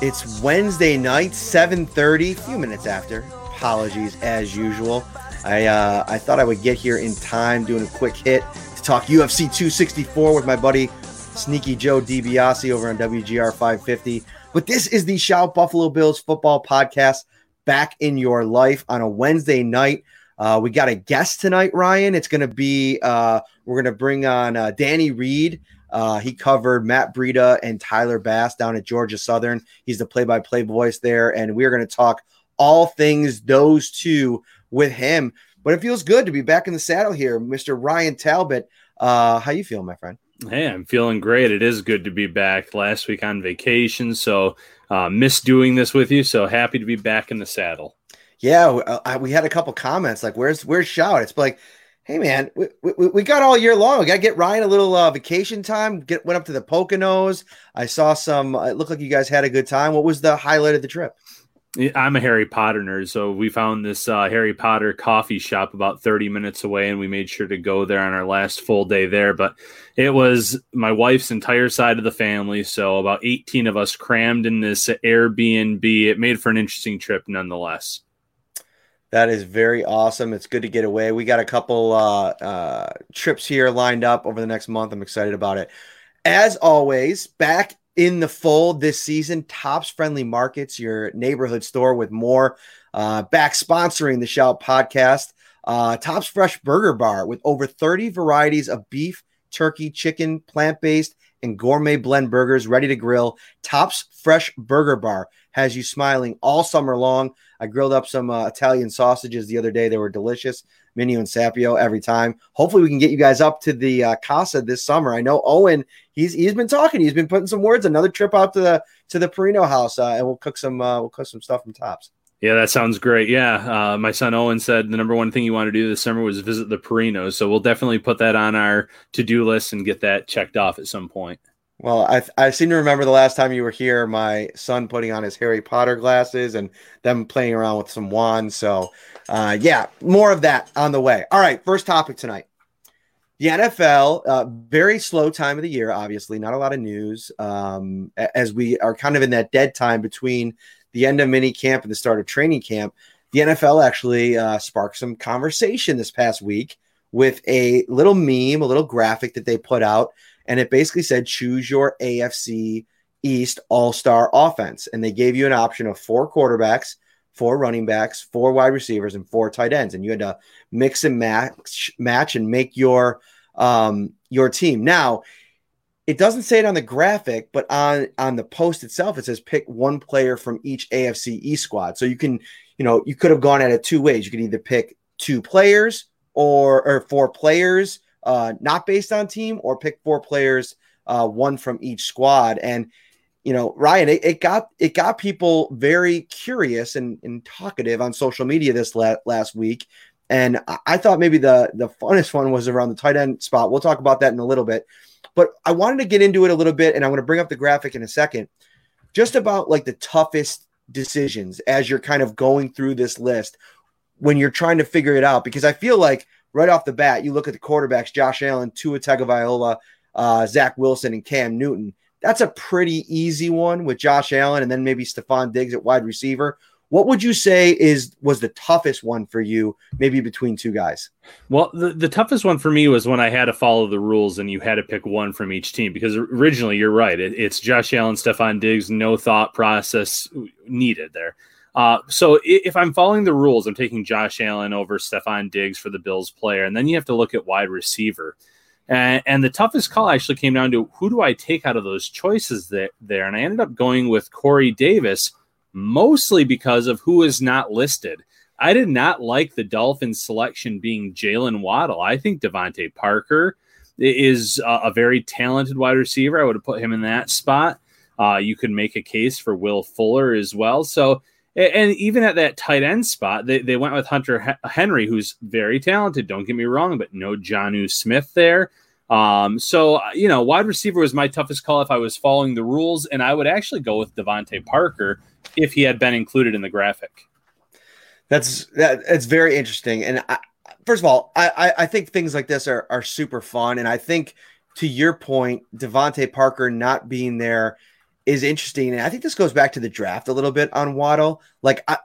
It's Wednesday night, 7:30, a few minutes after. Apologies as usual. I uh, I thought I would get here in time, doing a quick hit to talk UFC 264 with my buddy Sneaky Joe DiBiase over on WGR 550. But this is the Shout Buffalo Bills football podcast back in your life on a Wednesday night. Uh, we got a guest tonight, Ryan. It's going to be uh, we're going to bring on uh, Danny Reed. Uh, he covered Matt Breida and Tyler Bass down at Georgia Southern. He's the play-by-play voice there, and we're going to talk all things those two with him. But it feels good to be back in the saddle here, Mr. Ryan Talbot. Uh, how you feeling, my friend? Hey, I'm feeling great. It is good to be back last week on vacation, so uh, missed doing this with you. So happy to be back in the saddle. Yeah, uh, I, we had a couple comments like, "Where's where's shout?" It's like, hey man, we, we, we got all year long. We got to get Ryan a little uh, vacation time. Get went up to the Poconos. I saw some. It looked like you guys had a good time. What was the highlight of the trip? I'm a Harry Potter nerd, so we found this uh, Harry Potter coffee shop about 30 minutes away, and we made sure to go there on our last full day there. But it was my wife's entire side of the family, so about 18 of us crammed in this Airbnb. It made for an interesting trip, nonetheless. That is very awesome. It's good to get away. We got a couple uh, uh, trips here lined up over the next month. I'm excited about it. As always, back in the fold this season, Tops Friendly Markets, your neighborhood store with more. Uh, back sponsoring the Shout podcast. Uh, Tops Fresh Burger Bar with over 30 varieties of beef, turkey, chicken, plant based, and gourmet blend burgers ready to grill. Tops Fresh Burger Bar has you smiling all summer long. I grilled up some uh, Italian sausages the other day. They were delicious. Minio and Sapio every time. Hopefully, we can get you guys up to the uh, Casa this summer. I know Owen. He's he's been talking. He's been putting some words. Another trip out to the to the Perino house, uh, and we'll cook some uh, we'll cook some stuff from Tops. Yeah, that sounds great. Yeah, uh, my son Owen said the number one thing he wanted to do this summer was visit the Perinos. So we'll definitely put that on our to do list and get that checked off at some point. Well, I, I seem to remember the last time you were here, my son putting on his Harry Potter glasses and them playing around with some wands. So, uh, yeah, more of that on the way. All right, first topic tonight. The NFL, uh, very slow time of the year, obviously, not a lot of news um, as we are kind of in that dead time between the end of mini camp and the start of training camp. The NFL actually uh, sparked some conversation this past week with a little meme, a little graphic that they put out and it basically said choose your AFC East All Star offense, and they gave you an option of four quarterbacks, four running backs, four wide receivers, and four tight ends, and you had to mix and match, match and make your um, your team. Now, it doesn't say it on the graphic, but on on the post itself, it says pick one player from each AFC East squad. So you can, you know, you could have gone at it two ways. You could either pick two players or or four players uh, not based on team, or pick four players, uh, one from each squad. And you know, Ryan, it, it got it got people very curious and, and talkative on social media this la- last week. And I, I thought maybe the the funnest one was around the tight end spot. We'll talk about that in a little bit. But I wanted to get into it a little bit, and I'm going to bring up the graphic in a second, just about like the toughest decisions as you're kind of going through this list when you're trying to figure it out. Because I feel like right off the bat, you look at the quarterbacks: Josh Allen, Tua Tagovailoa, uh, Zach Wilson, and Cam Newton. That's a pretty easy one with Josh Allen, and then maybe Stefon Diggs at wide receiver. What would you say is was the toughest one for you, maybe between two guys? Well, the, the toughest one for me was when I had to follow the rules and you had to pick one from each team because originally you're right. It, it's Josh Allen, Stefon Diggs, no thought process needed there. Uh, so if I'm following the rules, I'm taking Josh Allen over Stefon Diggs for the Bills player. And then you have to look at wide receiver. And, and the toughest call actually came down to who do I take out of those choices that, there? And I ended up going with Corey Davis mostly because of who is not listed. I did not like the Dolphins selection being Jaylen Waddle. I think DeVante Parker is a, a, very talented wide receiver. I would have put him in that spot. Uh, you could make a case for Will Fuller as well. So, and even at that tight end spot, they, they went with Hunter Henry, who's very talented. Don't get me wrong, but no Jonnu Smith there. Um, so you know, wide receiver was my toughest call if I was following the rules, and I would actually go with DeVante Parker if he had been included in the graphic. That's that. It's very interesting, and I, first of all, I, I think things like this are are super fun, and I think to your point, DeVante Parker not being there is interesting, and I think this goes back to the draft a little bit on Waddle. Like I,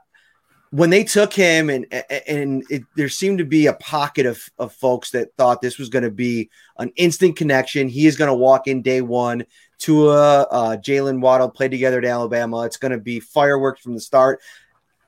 when they took him and and it, there seemed to be a pocket of, of folks that thought this was going to be an instant connection. He is going to walk in day one. Tua, uh, Jaylen Waddle played together at Alabama. It's going to be fireworks from the start.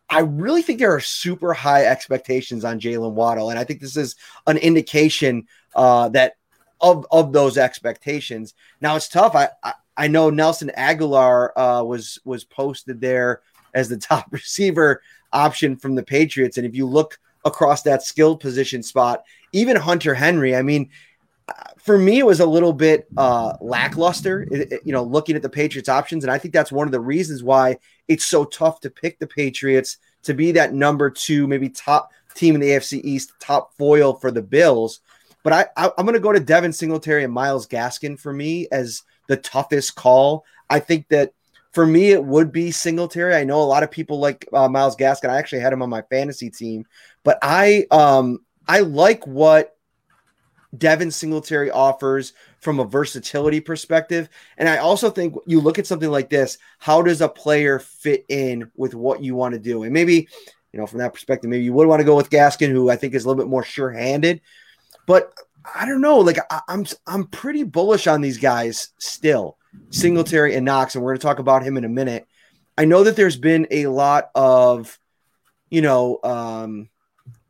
I really think there are super high expectations on Jaylen Waddle, and I think this is an indication uh, that of of those expectations. Now it's tough. I I, I know Nelson Agholor uh, was was posted there as the top receiver option from the Patriots. And if you look across that skill position spot, even Hunter Henry, I mean, for me, it was a little bit uh, lackluster, you know, looking at the Patriots options. And I think that's one of the reasons why it's so tough to pick the Patriots to be that number two, maybe top team in the AFC East, top foil for the Bills. But I, I I'm going to go to Devin Singletary and Myles Gaskin for me as the toughest call. I think that for me, it would be Singletary. I know a lot of people like uh, Myles Gaskin. I actually had him on my fantasy team, but I um I like what Devin Singletary offers from a versatility perspective. And I also think you look at something like this, how does a player fit in with what you want to do? And maybe, you know, from that perspective, maybe you would want to go with Gaskin, who I think is a little bit more sure-handed. But I don't know. Like I, I'm I'm pretty bullish on these guys still. Singletary and Knox, and we're going to talk about him in a minute. I know that there's been a lot of, you know, um,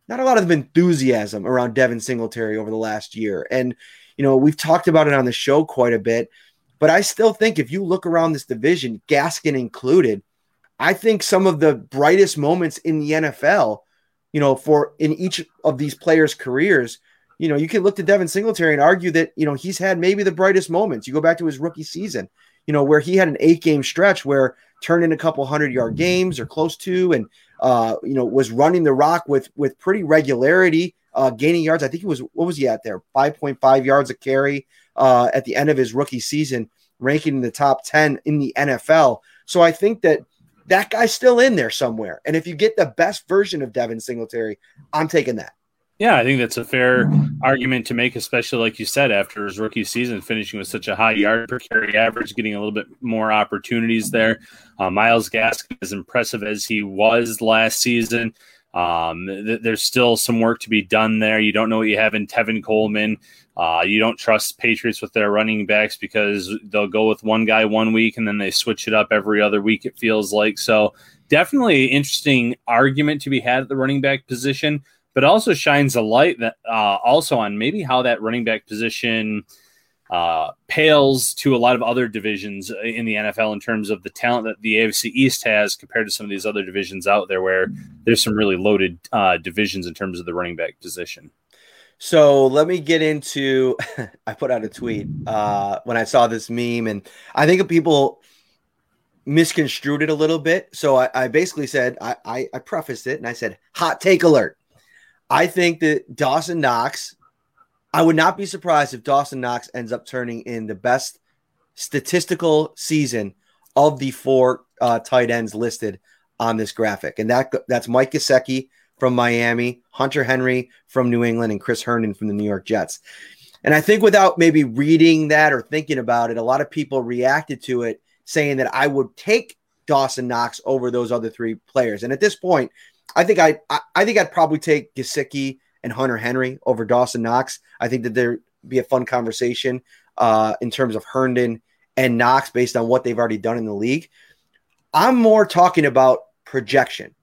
not a lot of enthusiasm around Devin Singletary over the last year. And, you know, we've talked about it on the show quite a bit, but I still think if you look around this division, Gaskin included, I think some of the brightest moments in the NFL, you know, for in each of these players' careers you know, you can look to Devin Singletary and argue that, you know, he's had maybe the brightest moments. You go back to his rookie season, you know, where he had an eight game stretch where turned in a couple hundred yard games or close to, and, uh, you know, was running the rock with, with pretty regularity, uh, gaining yards. I think he was, what was he at there? 5.5 yards a carry, uh, at the end of his rookie season, ranking in the top 10 in the NFL. So I think that that guy's still in there somewhere. And if you get the best version of Devin Singletary, I'm taking that. Yeah, I think that's a fair argument to make, especially like you said, after his rookie season, finishing with such a high yard per carry average, getting a little bit more opportunities there. Uh, Myles Gaskin, as impressive as he was last season, um, th- there's still some work to be done there. You don't know what you have in Tevin Coleman. Uh, you don't trust Patriots with their running backs because they'll go with one guy one week and then they switch it up every other week, it feels like. So, definitely interesting argument to be had at the running back position but also shines a light that uh, also on maybe how that running back position uh, pales to a lot of other divisions in the NFL in terms of the talent that the AFC East has compared to some of these other divisions out there, where there's some really loaded uh, divisions in terms of the running back position. So let me get into. I put out a tweet uh, when I saw this meme, and I think people misconstrued it a little bit. So I, I basically said I, I, I prefaced it and I said hot take alert. I think that Dawson Knox, I would not be surprised if Dawson Knox ends up turning in the best statistical season of the four uh, tight ends listed on this graphic. And that that's Mike Gesicki from Miami, Hunter Henry from New England, and Chris Herndon from the New York Jets. And I think without maybe reading that or thinking about it, a lot of people reacted to it saying that I would take Dawson Knox over those other three players. And at this point, I think I I think I'd probably take Gesicki and Hunter Henry over Dawson Knox. I think that there'd be a fun conversation uh, in terms of Herndon and Knox based on what they've already done in the league. I'm more talking about projection.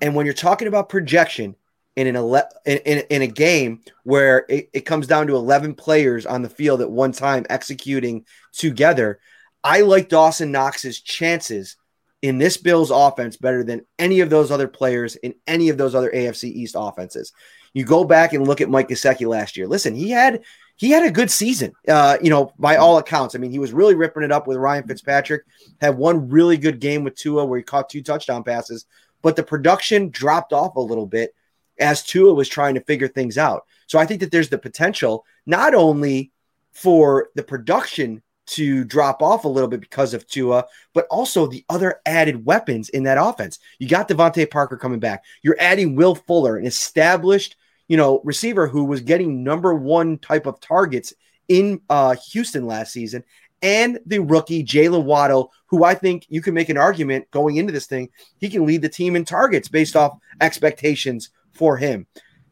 And when you're talking about projection in an ele- in, in, in a game where it, it comes down to 11 players on the field at one time executing together, I like Dawson Knox's chances in this Bills offense better than any of those other players in any of those other AFC East offenses. You go back and look at Mike Gesicki last year. Listen, he had he had a good season. Uh, you know, by all accounts. I mean, he was really ripping it up with Ryan Fitzpatrick. Had one really good game with Tua where he caught two touchdown passes, but the production dropped off a little bit as Tua was trying to figure things out. So I think that there's the potential not only for the production to drop off a little bit because of Tua, but also the other added weapons in that offense. You got DeVante Parker coming back. You're adding Will Fuller, an established, you know, receiver who was getting number one type of targets in uh, Houston last season, and the rookie Jaylen Waddle, who I think you can make an argument going into this thing, he can lead the team in targets based off expectations for him.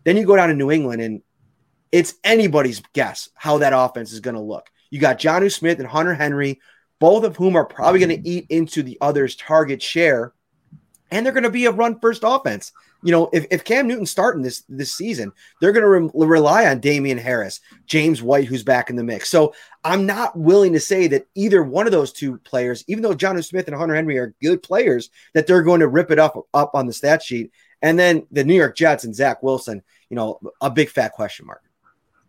Then you go down to New England, and it's anybody's guess how that offense is going to look. You got Jonnu Smith and Hunter Henry, both of whom are probably going to eat into the other's target share, and they're going to be a run first offense. You know, if, if Cam Newton's starting this this season, they're going to re- rely on Damien Harris, James White, who's back in the mix. So I'm not willing to say that either one of those two players, even though Jonnu Smith and Hunter Henry are good players, that they're going to rip it up up on the stat sheet. And then the New York Jets and Zach Wilson, you know, a big fat question mark.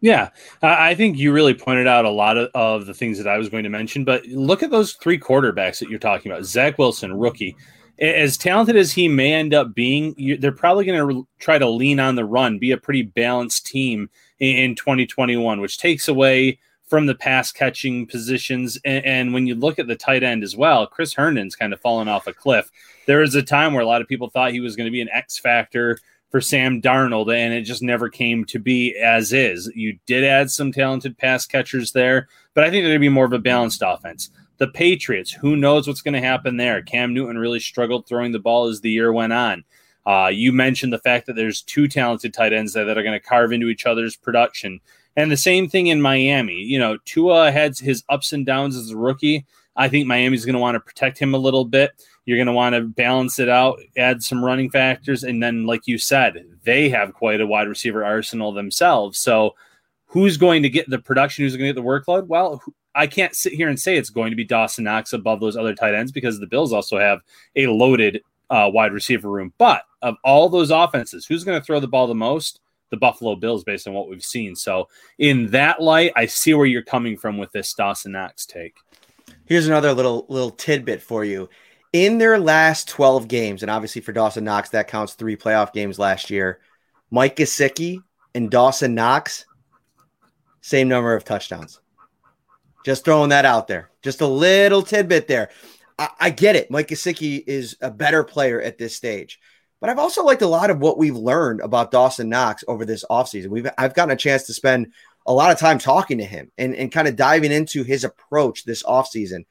Yeah, I think you really pointed out a lot of, of the things that I was going to mention. But look at those three quarterbacks that you're talking about. Zach Wilson, rookie, as talented as he may end up being, you, they're probably going to re- try to lean on the run, be a pretty balanced team in, in 2021, which takes away from the pass catching positions. And, and, when you look at the tight end as well, Chris Herndon's kind of fallen off a cliff. There was a time where a lot of people thought he was going to be an X factor for Sam Darnold, and it just never came to be as is. You did add some talented pass catchers there, but I think they're be more of a balanced offense. The Patriots, who knows what's going to happen there? Cam Newton really struggled throwing the ball as the year went on. Uh, you mentioned the fact that there's two talented tight ends there that are going to carve into each other's production. And the same thing in Miami. You know, Tua had his ups and downs as a rookie. I think Miami's going to want to protect him a little bit. You're going to want to balance it out, add some running factors. And then, like you said, they have quite a wide receiver arsenal themselves. So, who's going to get the production? Who's going to get the workload? Well, I can't sit here and say it's going to be Dawson Knox above those other tight ends because the Bills also have a loaded uh, wide receiver room. But of all those offenses, who's going to throw the ball the most? The Buffalo Bills, based on what we've seen. So, in that light, I see where you're coming from with this Dawson Knox take. Here's another little little tidbit for you in their last 12 games, and obviously for Dawson Knox, that counts three playoff games last year. Mike Gesicki and Dawson Knox, same number of touchdowns. Just throwing that out there. Just a little tidbit there. I, I get it. Mike Gesicki is a better player at this stage. But I've also liked a lot of what we've learned about Dawson Knox over this offseason. We've I've gotten a chance to spend a lot of time talking to him and, and kind of diving into his approach this offseason.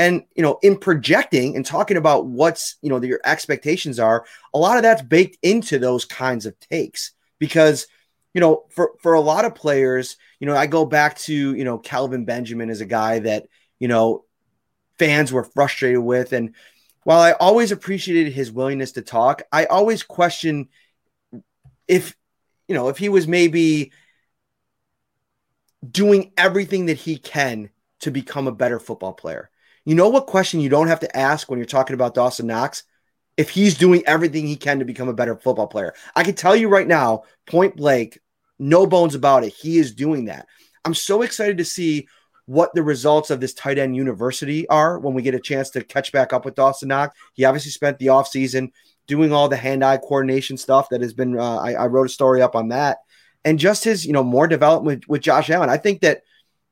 And you know, in projecting and talking about what's you know your expectations are, a lot of that's baked into those kinds of takes because you know for for a lot of players, you know, I go back to you know Kelvin Benjamin is a guy that you know fans were frustrated with, and while I always appreciated his willingness to talk, I always question if you know if he was maybe doing everything that he can to become a better football player. You know what question you don't have to ask when you're talking about Dawson Knox? If he's doing everything he can to become a better football player. I can tell you right now, point blank, no bones about it. He is doing that. I'm so excited to see what the results of this tight end university are when we get a chance to catch back up with Dawson Knox. He obviously spent the offseason doing all the hand-eye coordination stuff that has been. Uh, I, I wrote a story up on that, and just his you know more development with, with Josh Allen. I think that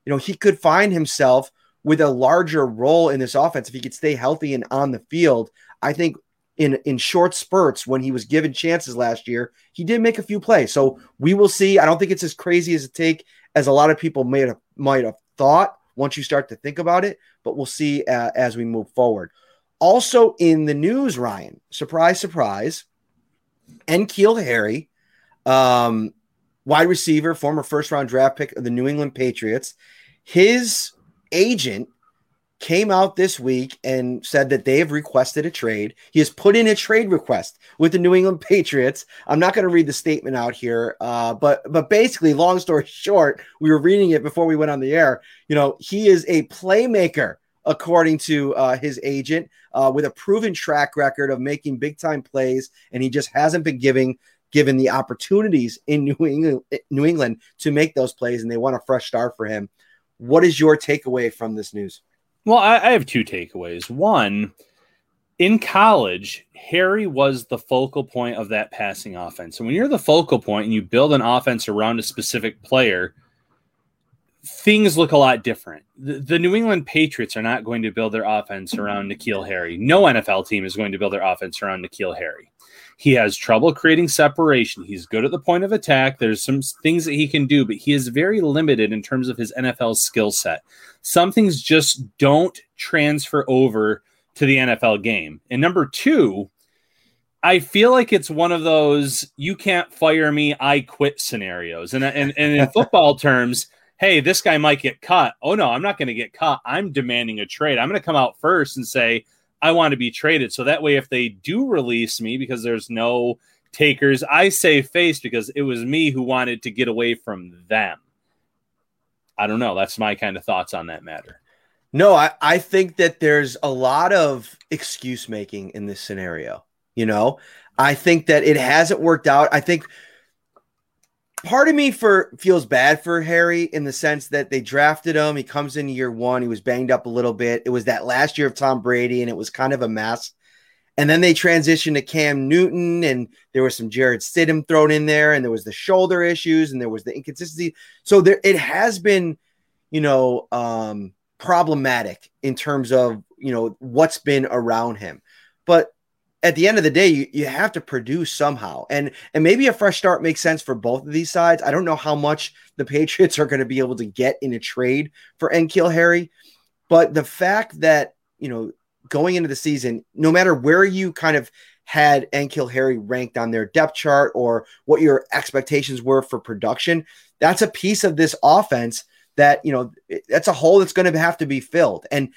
you know he could find himself with a larger role in this offense if he could stay healthy and on the field. I think in in short spurts when he was given chances last year, he did make a few plays. So we will see. I don't think it's as crazy as a take as a lot of people might have might have thought once you start to think about it, but we'll see uh, as we move forward. Also in the news, Ryan, surprise, surprise, N'Keal Harry, um, wide receiver, former first round draft pick of the New England Patriots, his agent came out this week and said that they have requested a trade. He has put in a trade request with the New England Patriots. I'm not going to read the statement out here, uh, but but basically, long story short, we were reading it before we went on the air. You know, he is a playmaker. According to uh, his agent, uh, with a proven track record of making big time plays, and he just hasn't been giving given the opportunities in New England, New England to make those plays, and they want a fresh start for him. What is your takeaway from this news? Well, I, I have two takeaways. One, in college, Harry was the focal point of that passing offense. And when you're the focal point and you build an offense around a specific player, things look a lot different. The, the, New England Patriots are not going to build their offense around N'Keal Harry. No NFL team is going to build their offense around N'Keal Harry. He has trouble creating separation. He's good at the point of attack. There's some things that he can do, but he is very limited in terms of his NFL skill set. Some things just don't transfer over to the NFL game. And number two, I feel like it's one of those you can't fire me, I quit scenarios. And, and, and in football terms, hey, this guy might get cut. Oh, no, I'm not going to get cut. I'm demanding a trade. I'm going to come out first and say, I want to be traded. So that way, if they do release me because there's no takers, I say face because it was me who wanted to get away from them. I don't know. That's my kind of thoughts on that matter. No, I, I think that there's a lot of excuse making in this scenario. You know, I think that it hasn't worked out. I think part of me for feels bad for Harry in the sense that they drafted him. He comes in year one. He was banged up a little bit. It was that last year of Tom Brady, and it was kind of a mess. And then they transitioned to Cam Newton, and there was some Jarrett Stidham thrown in there, and there was the shoulder issues, and there was the inconsistency. So there, it has been, you know, um, problematic in terms of you know what's been around him. But at the end of the day, you, you have to produce somehow. And and maybe a fresh start makes sense for both of these sides. I don't know how much the Patriots are going to be able to get in a trade for N'Keal Harry, but the fact that, you know, going into the season, no matter where you kind of had N'Keal Harry ranked on their depth chart or what your expectations were for production, that's a piece of this offense that, you know, that's a hole that's going to have to be filled. And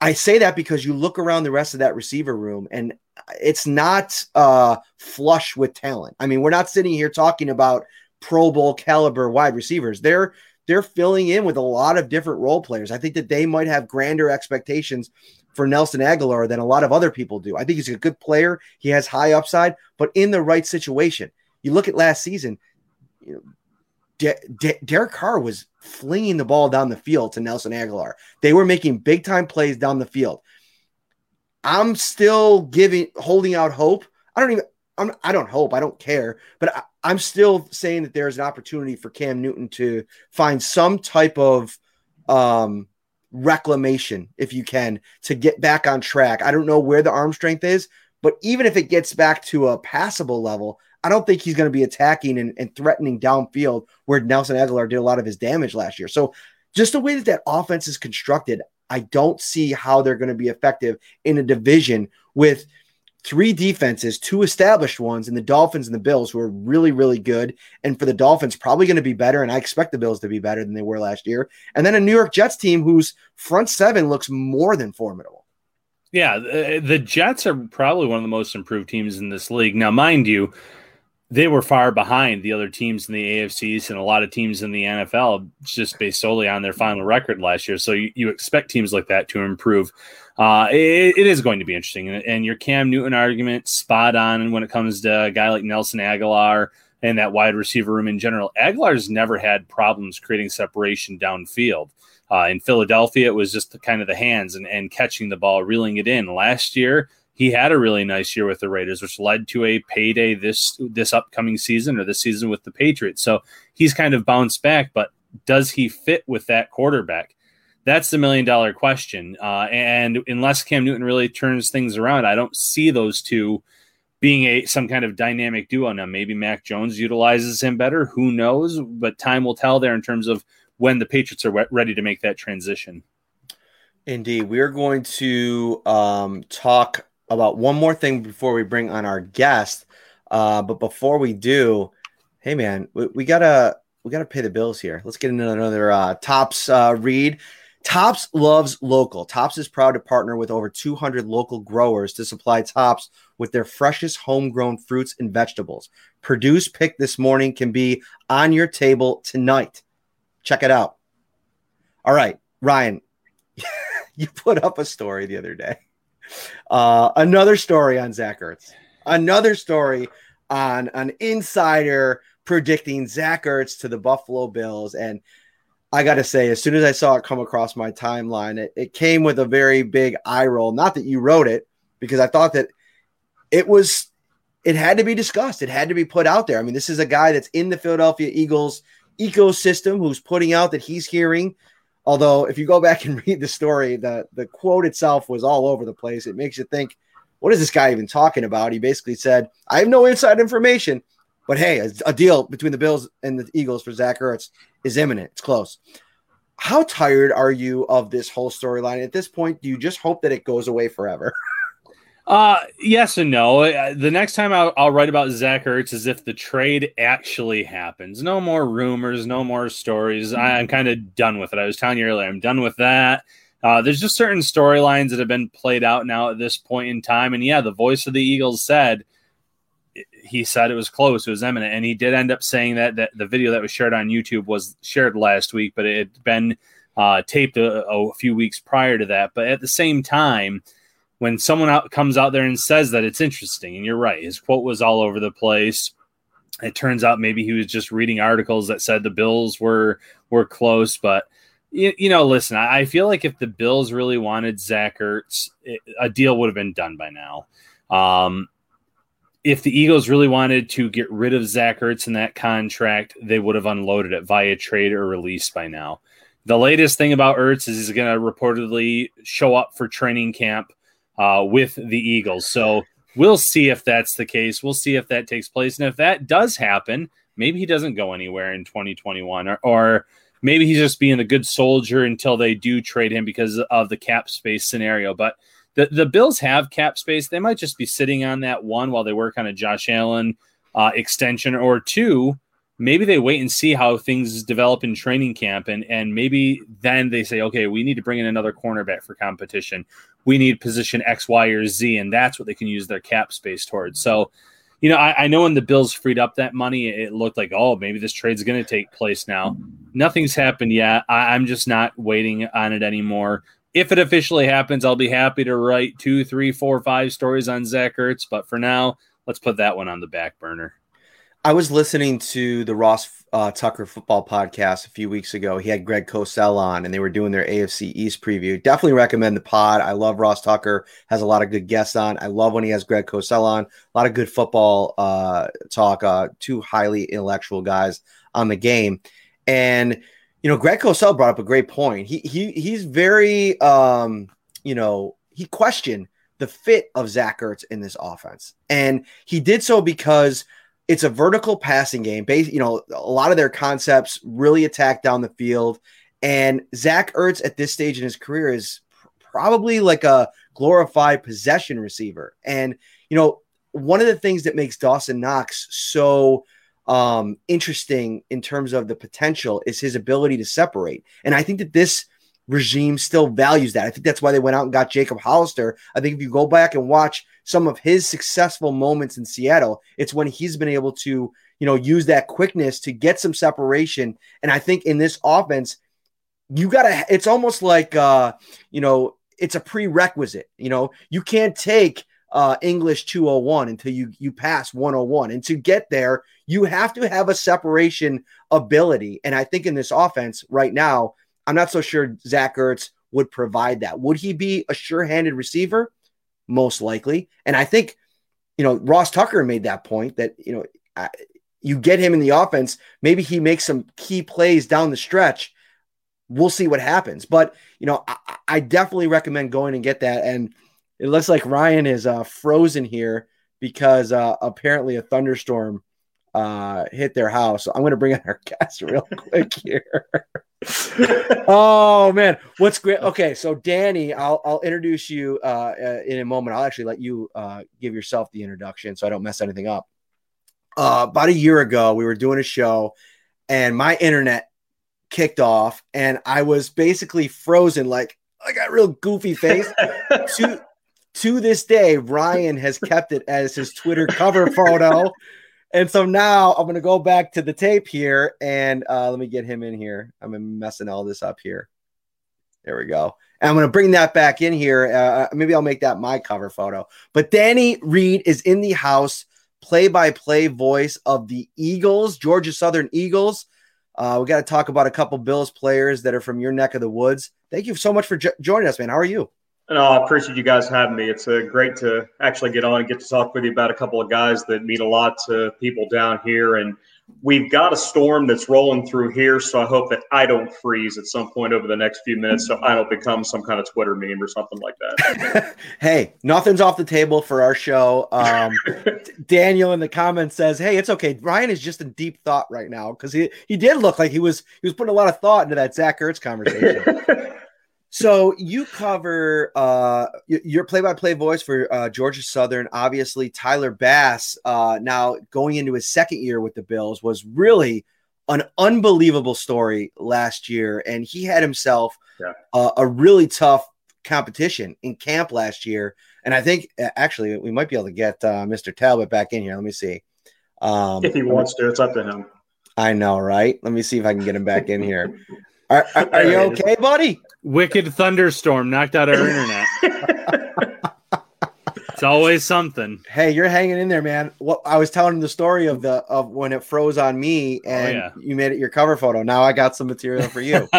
I say that because you look around the rest of that receiver room and it's not uh, flush with talent. I mean, we're not sitting here talking about Pro Bowl caliber wide receivers. They're they're filling in with a lot of different role players. I think that they might have grander expectations for Nelson Agholor than a lot of other people do. I think he's a good player. He has high upside, but in the right situation. You look at last season, you know, De- De- Derek Carr was flinging the ball down the field to Nelson Agholor. They were making big time plays down the field. I'm still giving, holding out hope. I don't even, I'm, I don't hope, I don't care, but I, am still saying that there's an opportunity for Cam Newton to find some type of um, reclamation, if you can, to get back on track. I don't know where the arm strength is, but even if it gets back to a passable level, I don't think he's going to be attacking and, and threatening downfield where Nelson Agholor did a lot of his damage last year. So just the way that that offense is constructed, I don't see how they're going to be effective in a division with three defenses, two established ones, and the Dolphins and the Bills, who are really, really good. And for the Dolphins, probably going to be better. And I expect the Bills to be better than they were last year. And then a New York Jets team whose front seven looks more than formidable. Yeah, the Jets are probably one of the most improved teams in this league. Now, mind you, they were far behind the other teams in the AFCs and a lot of teams in the NFL just based solely on their final record last year. So you, you expect teams like that to improve. Uh, it, it is going to be interesting. And, your Cam Newton argument, spot on when it comes to a guy like Nelson Agholor and that wide receiver room in general. Agholor's never had problems creating separation downfield. Uh, in Philadelphia, it was just the, kind of the hands and, and catching the ball, reeling it in. Last year, he had a really nice year with the Raiders, which led to a payday this this upcoming season or this season with the Patriots. So he's kind of bounced back, but does he fit with that quarterback? That's the million dollar question. Uh, and unless Cam Newton really turns things around, I don't see those two being a some kind of dynamic duo. Now, maybe Mac Jones utilizes him better. Who knows? But time will tell there in terms of when the Patriots are ready to make that transition. Indeed, we're going to um, talk about one more thing before we bring on our guest. Uh, but before we do, hey man, we, we, gotta we gotta pay the bills here. Let's get into another uh, Tops uh, read. Tops loves local. Tops is proud to partner with over 200 local growers to supply Tops with their freshest homegrown fruits and vegetables. Purdue's pick this morning can be on your table tonight. Check it out. All right, Ryan, you put up a story the other day. Uh, another story on Zach Ertz. Another story on an insider predicting Zach Ertz to the Buffalo Bills. And I got to say, as soon as I saw it come across my timeline, it, it came with a very big eye roll. Not that you wrote it, because I thought that it was, it had to be discussed. It had to be put out there. I mean, this is a guy that's in the Philadelphia Eagles ecosystem who's putting out that he's hearing. Although, if you go back and read the story, the, the quote itself was all over the place. It makes you think, what is this guy even talking about? He basically said, I have no inside information, but hey, a, a deal between the Bills and the Eagles for Zach Ertz is imminent. It's close. How tired are you of this whole storyline? At this point, do you just hope that it goes away forever? Uh, yes and no. Uh, the next time I'll, I'll, write about Zach Ertz is if the trade actually happens. No more rumors, no more stories. I, am kind of done with it. I was telling you earlier, I'm done with that. Uh, there's just certain storylines that have been played out now at this point in time. And yeah, the voice of the Eagles said he said it was close, it was imminent, and he did end up saying that that the video that was shared on YouTube was shared last week, but it had been uh, taped a, a few weeks prior to that. But at the same time when someone out comes out there and says that it's interesting and you're right his quote was all over the place it turns out maybe he was just reading articles that said the bills were were close but you, you know listen I, I, feel like if the bills really wanted zach ertz it, a deal would have been done by now um, if the Eagles really wanted to get rid of Zach Ertz in that contract, they would have unloaded it via trade or release by now. The latest thing about Ertz is he's going to reportedly show up for training camp uh, with the Eagles. So we'll see if that's the case. We'll see if that takes place. And if that does happen, maybe he doesn't go anywhere in 2021 or, or maybe he's just being a good soldier until they do trade him because of the cap space scenario. But the, the Bills have cap space. They might just be sitting on that one while they work on a Josh Allen uh, extension or two maybe they wait and see how things develop in training camp and and maybe then they say okay we need to bring in another cornerback for competition. We need position x y or z and that's what they can use their cap space towards. So you know i, I know when the bills freed up that money it looked like oh maybe this trade's going to take place now. Nothing's happened yet. I, i'm just not waiting on it anymore. If it officially happens i'll be happy to write two three four five stories on zach ertz but for now let's put that one on the back burner I was listening to the Ross uh, Tucker football podcast a few weeks ago. He had Greg Cosell on, and they were doing their AFC East preview. Definitely recommend the pod. I love Ross Tucker. Has a lot of good guests on. I love when he has Greg Cosell on. A lot of good football uh, talk. Uh, two highly intellectual guys on the game, and you know, Greg Cosell brought up a great point. He he he's very um, you know he questioned the fit of Zach Ertz in this offense, and he did so because it's a vertical passing game. Based, you know, a lot of their concepts really attack down the field. And Zach Ertz at this stage in his career is probably like a glorified possession receiver. And, you know, one of the things that makes Dawson Knox so um, interesting in terms of the potential is his ability to separate. And I think that this regime still values that. I think that's why they went out and got Jacob Hollister. I think if you go back and watch some of his successful moments in Seattle, it's when he's been able to, you know, use that quickness to get some separation. And I think in this offense, you got to, it's almost like, uh, you know, it's a prerequisite. You know, you can't take uh, English 201 until you you pass 101. And to get there, you have to have a separation ability. And I think in this offense right now, I'm not so sure Zach Ertz would provide that. Would he be a sure-handed receiver? most likely. And I think, you know, Ross Tucker made that point that, you know, I, you get him in the offense, maybe he makes some key plays down the stretch. We'll see what happens. But, you know, I, I definitely recommend going and get that. And it looks like Ryan is uh, frozen here because uh, apparently a thunderstorm uh, hit their house. So I'm going to bring in our guest real quick here. oh man, what's great? Okay, so Danny, I'll I'll introduce you uh, uh, in a moment. I'll actually let you uh, give yourself the introduction so I don't mess anything up. Uh, about a year ago, we were doing a show, and my internet kicked off, and I was basically frozen, like I got a real goofy face. to to this day, Ryan has kept it as his Twitter cover photo. And so now I'm going to go back to the tape here and uh, let me get him in here. I'm messing all this up here. There we go. And I'm going to bring that back in here. Uh, maybe I'll make that my cover photo. But Danny Reed is in the house, play by play voice of the Eagles, Georgia Southern Eagles. Uh, we got to talk about a couple Bills players that are from your neck of the woods. Thank you so much for jo- joining us, man. How are you? No, I appreciate you guys having me. It's uh, great to actually get on and get to talk with you about a couple of guys that mean a lot to people down here. And we've got a storm that's rolling through here, so I hope that I don't freeze at some point over the next few minutes, so I don't become some kind of Twitter meme or something like that. hey, nothing's off the table for our show. Um, Daniel in the comments says, "Hey, it's okay. Ryan is just in deep thought right now because he he did look like he was he was putting a lot of thought into that Zach Ertz conversation." So you cover uh, your play-by-play voice for uh, Georgia Southern. Obviously, Tyler Bass. Uh, now going into his second year with the Bills was really an unbelievable story last year, and he had himself yeah. a really tough competition in camp last year. And I think actually we might be able to get uh, Mr. Talbot back in here. Let me see. Um, if he wants to, it's up to him. I know, right? Let me see if I can get him back in here. Are, are, are you okay, buddy? Wicked thunderstorm knocked out our internet. it's always something. Hey, you're hanging in there, man. What I was telling the story of the of when it froze on me Oh, and yeah. you made it your cover photo. Now I got some material for you.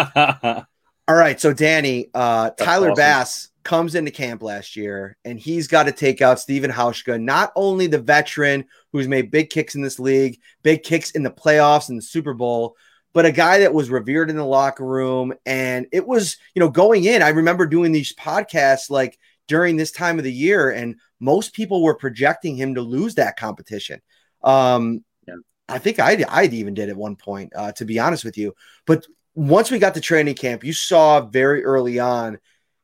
All right, so Danny, uh, Tyler awesome. Bass comes into camp last year, and he's got to take out Stephen Hauschka, not only the veteran who's made big kicks in this league, big kicks in the playoffs and the Super Bowl, but a guy that was revered in the locker room. And it was, you know, going in. I remember doing these podcasts like during this time of the year, and most people were projecting him to lose that competition. Um, Yeah. I think I I even did at one point, uh, to be honest with you. But once we got to training camp, you saw very early on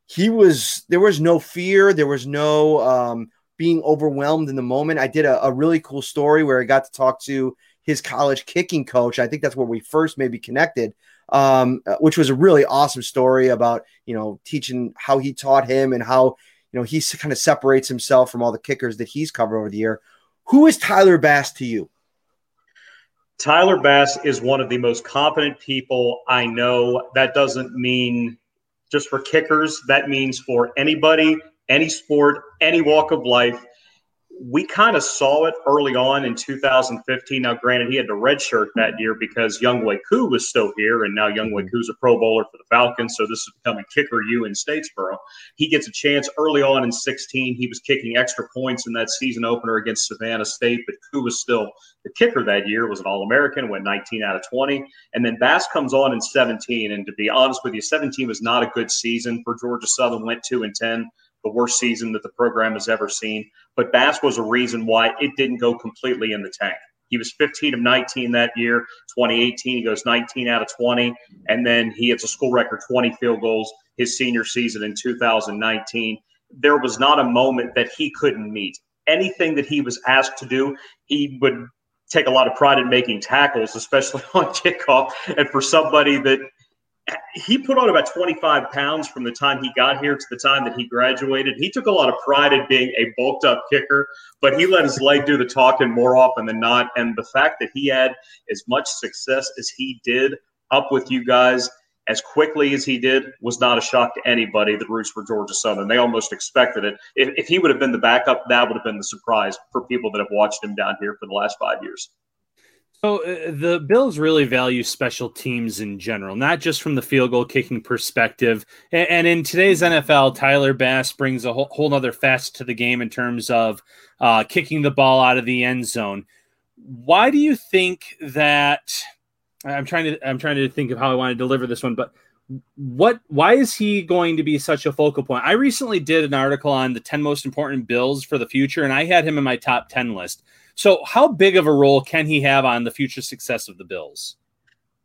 he was there was no fear, there was no um, being overwhelmed in the moment. I did a, a really cool story where I got to talk to his college kicking coach. I think that's where we first maybe connected, um, which was a really awesome story about you know teaching how he taught him and how you know he kind of separates himself from all the kickers that he's covered over the year. Who is Tyler Bass to you? Tyler Bass is one of the most competent people I know. That doesn't mean just for kickers, that means for anybody, any sport, any walk of life. We kind of saw it early on in 2015. Now, granted, he had the red shirt that year because Younghoe Koo was still here, and now Young Wei mm-hmm. Koo's a Pro Bowler for the Falcons, so this is becoming kicker U in Statesboro. He gets a chance early on in 16. He was kicking extra points in that season opener against Savannah State, but Koo was still the kicker that year, was an All American, went 19 out of 20. And then Bass comes on in 17. And to be honest with you, 17 was not a good season for Georgia Southern, went 2 and 10 the worst season that the program has ever seen. But Bass was a reason why it didn't go completely in the tank. He was 15 of 19 that year. 2018, he goes 19 out of 20. And then he hits a school record 20 field goals his senior season in 2019. There was not a moment that he couldn't meet. Anything that he was asked to do, he would take a lot of pride in making tackles, especially on kickoff. And for somebody that he put on about 25 pounds from the time he got here to the time that he graduated. He took a lot of pride in being a bulked up kicker, but he let his leg do the talking more often than not. And the fact that he had as much success as he did up with you guys as quickly as he did was not a shock to anybody that roots for Georgia Southern. They almost expected it. If, if he would have been the backup, that would have been the surprise for people that have watched him down here for the last five years. So uh, the Bills really value special teams in general, not just from the field goal kicking perspective. And, in today's NFL, Tyler Bass brings a whole, whole other facet to the game in terms of uh, kicking the ball out of the end zone. Why do you think that? I'm trying to I'm trying to think of how I want to deliver this one, but what why is he going to be such a focal point? I recently did an article on the 10 most important bills for the future and I had him in my top 10 list. So how big of a role can he have on the future success of the Bills?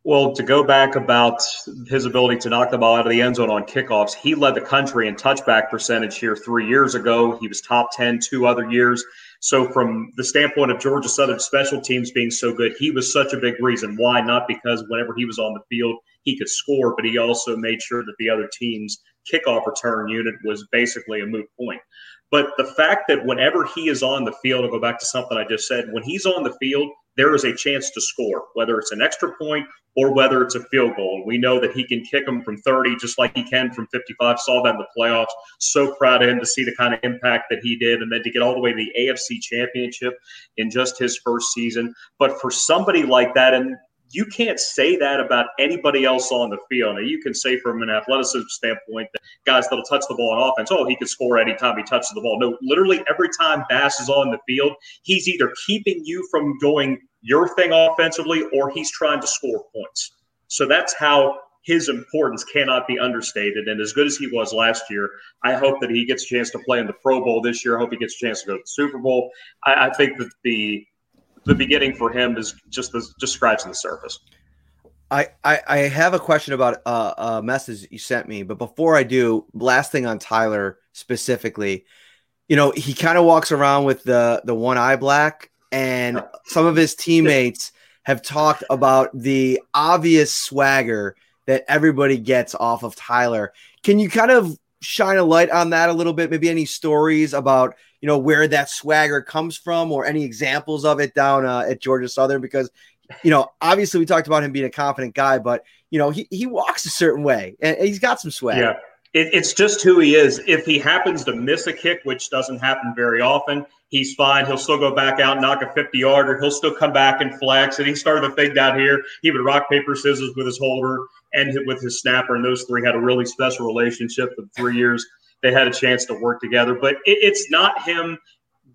Well, to go back about his ability to knock the ball out of the end zone on kickoffs, he led the country in touchback percentage here three years ago. He was top 10 two other years. So, from the standpoint of Georgia Southern special teams being so good, he was such a big reason. Why? Not because whenever he was on the field, he could score, but he also made sure that the other team's kickoff return unit was basically a moot point. But the fact that whenever he is on the field, I'll go back to something I just said, when he's on the field, there is a chance to score, whether it's an extra point or whether it's a field goal. We know that he can kick them from 30 just like he can from 55. Saw that in the playoffs. So proud of him to see the kind of impact that he did and then to get all the way to the AFC championship in just his first season. But for somebody like that, and you can't say that about anybody else on the field. Now, you can say from an athleticism standpoint that guys that'll touch the ball on offense, oh, he can score anytime he touches the ball. No, literally every time Bass is on the field, he's either keeping you from doing your thing offensively or he's trying to score points. So that's how his importance cannot be understated. And as good as he was last year, I hope that he gets a chance to play in the Pro Bowl this year. I hope he gets a chance to go to the Super Bowl. I, I think that the the beginning for him is just the, just scratching the surface. I, I, I have a question about uh, a message you sent me, but before I do, last thing on Tyler specifically, you know, he kind of walks around with the the one eye black, and some of his teammates have talked about the obvious swagger that everybody gets off of Tyler. Can you kind of shine a light on that a little bit? Maybe any stories about you know where that swagger comes from, or any examples of it down uh, at Georgia Southern? Because you know, obviously we talked about him being a confident guy, but you know he he walks a certain way and he's got some swag. Yeah. It, it's just who he is. If he happens to miss a kick, which doesn't happen very often, he's fine. He'll still go back out knock a 50 yarder. He'll still come back and flex. And he started a thing down here. He would rock, paper, scissors with his holder and with his snapper. And those three had a really special relationship. The three years they had a chance to work together. But it, it's not him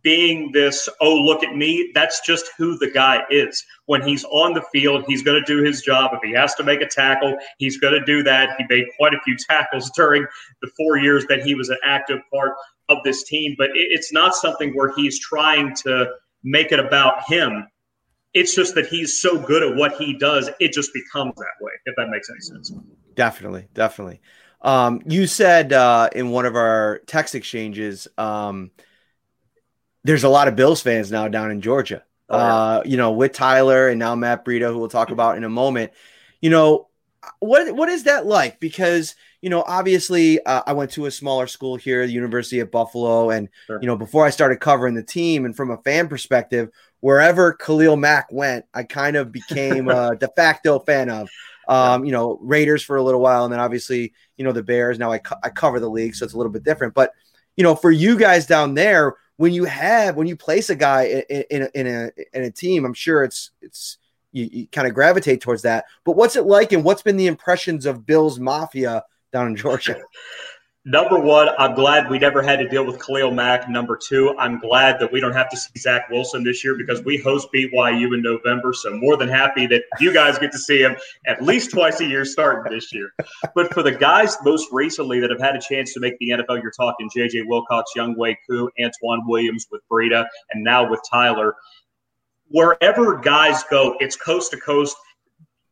being this, oh, look at me. That's just who the guy is. When he's on the field, he's going to do his job. If he has to make a tackle, he's going to do that. He made quite a few tackles during the four years that he was an active part of this team. But it's not something where he's trying to make it about him. It's just that he's so good at what he does, it just becomes that way, if that makes any sense. Definitely, definitely. Um, you said uh, in one of our text exchanges, um, there's a lot of Bills fans now down in Georgia. Oh, yeah. uh, you know, with Tyler and now Matt Breida, who we'll talk about in a moment. You know, what what is that like? Because you know, obviously, uh, I went to a smaller school here, the University of Buffalo, and sure. you know, before I started covering the team, and from a fan perspective, wherever Khalil Mack went, I kind of became a de facto fan of. Um, you know, Raiders for a little while, and then obviously, you know, the Bears. Now I co- I cover the league, so it's a little bit different. But you know, for you guys down there, when you have when you place a guy in, in, a, in a in a team, I'm sure it's it's you, you kind of gravitate towards that. But what's it like, and what's been the impressions of Bills Mafia down in Georgia? Number one, I'm glad we never had to deal with Khalil Mack. Number two, I'm glad that we don't have to see Zach Wilson this year because we host BYU in November. So more than happy that you guys get to see him at least twice a year starting this year. But for the guys most recently that have had a chance to make the NFL, you're talking JJ Wilcox, Younghoe Koo, Antoine Williams with Breida, and now with Tyler. Wherever guys go, it's coast to coast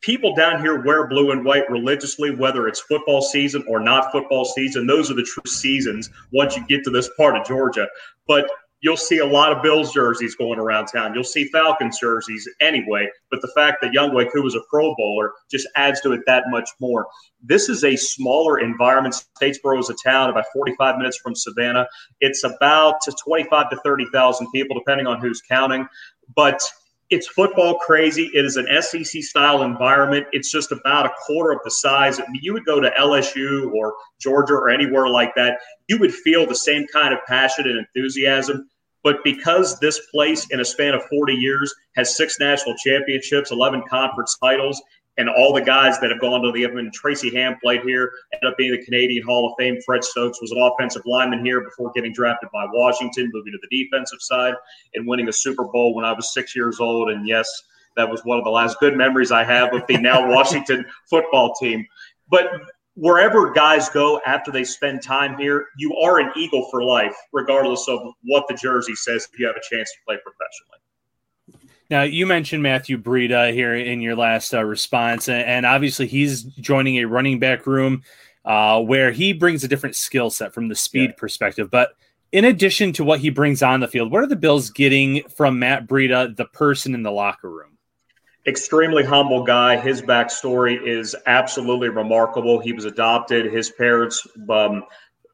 people down here wear blue and white religiously, whether it's football season or not football season. Those are the true seasons once you get to this part of Georgia. But you'll see a lot of Bills jerseys going around town. You'll see Falcons jerseys anyway. But the fact that Younghoe Koo was a Pro Bowler just adds to it that much more. This is a smaller environment. Statesboro is a town about 45 minutes from Savannah. It's about to 25 to 30,000 people, depending on who's counting. But it's football crazy. It is an SEC style environment. It's just about a quarter of the size. You would go to LSU or Georgia or anywhere like that, you would feel the same kind of passion and enthusiasm. But because this place, in a span of 40 years, has six national championships, 11 conference titles, and all the guys that have gone to the event, Tracy Ham played here, ended up being the Canadian Hall of Fame. Fred Stokes was an offensive lineman here before getting drafted by Washington, moving to the defensive side and winning a Super Bowl when I was six years old. And yes, that was one of the last good memories I have of the now Washington football team. But wherever guys go after they spend time here, you are an Eagle for life, regardless of what the jersey says if you have a chance to play professionally. Now, you mentioned Matthew Breida here in your last uh, response, and obviously he's joining a running back room uh, where he brings a different skill set from the speed yeah. perspective. But in addition to what he brings on the field, what are the Bills getting from Matt Breida, the person in the locker room? extremely humble guy. His backstory is absolutely remarkable. He was adopted. His parents, um,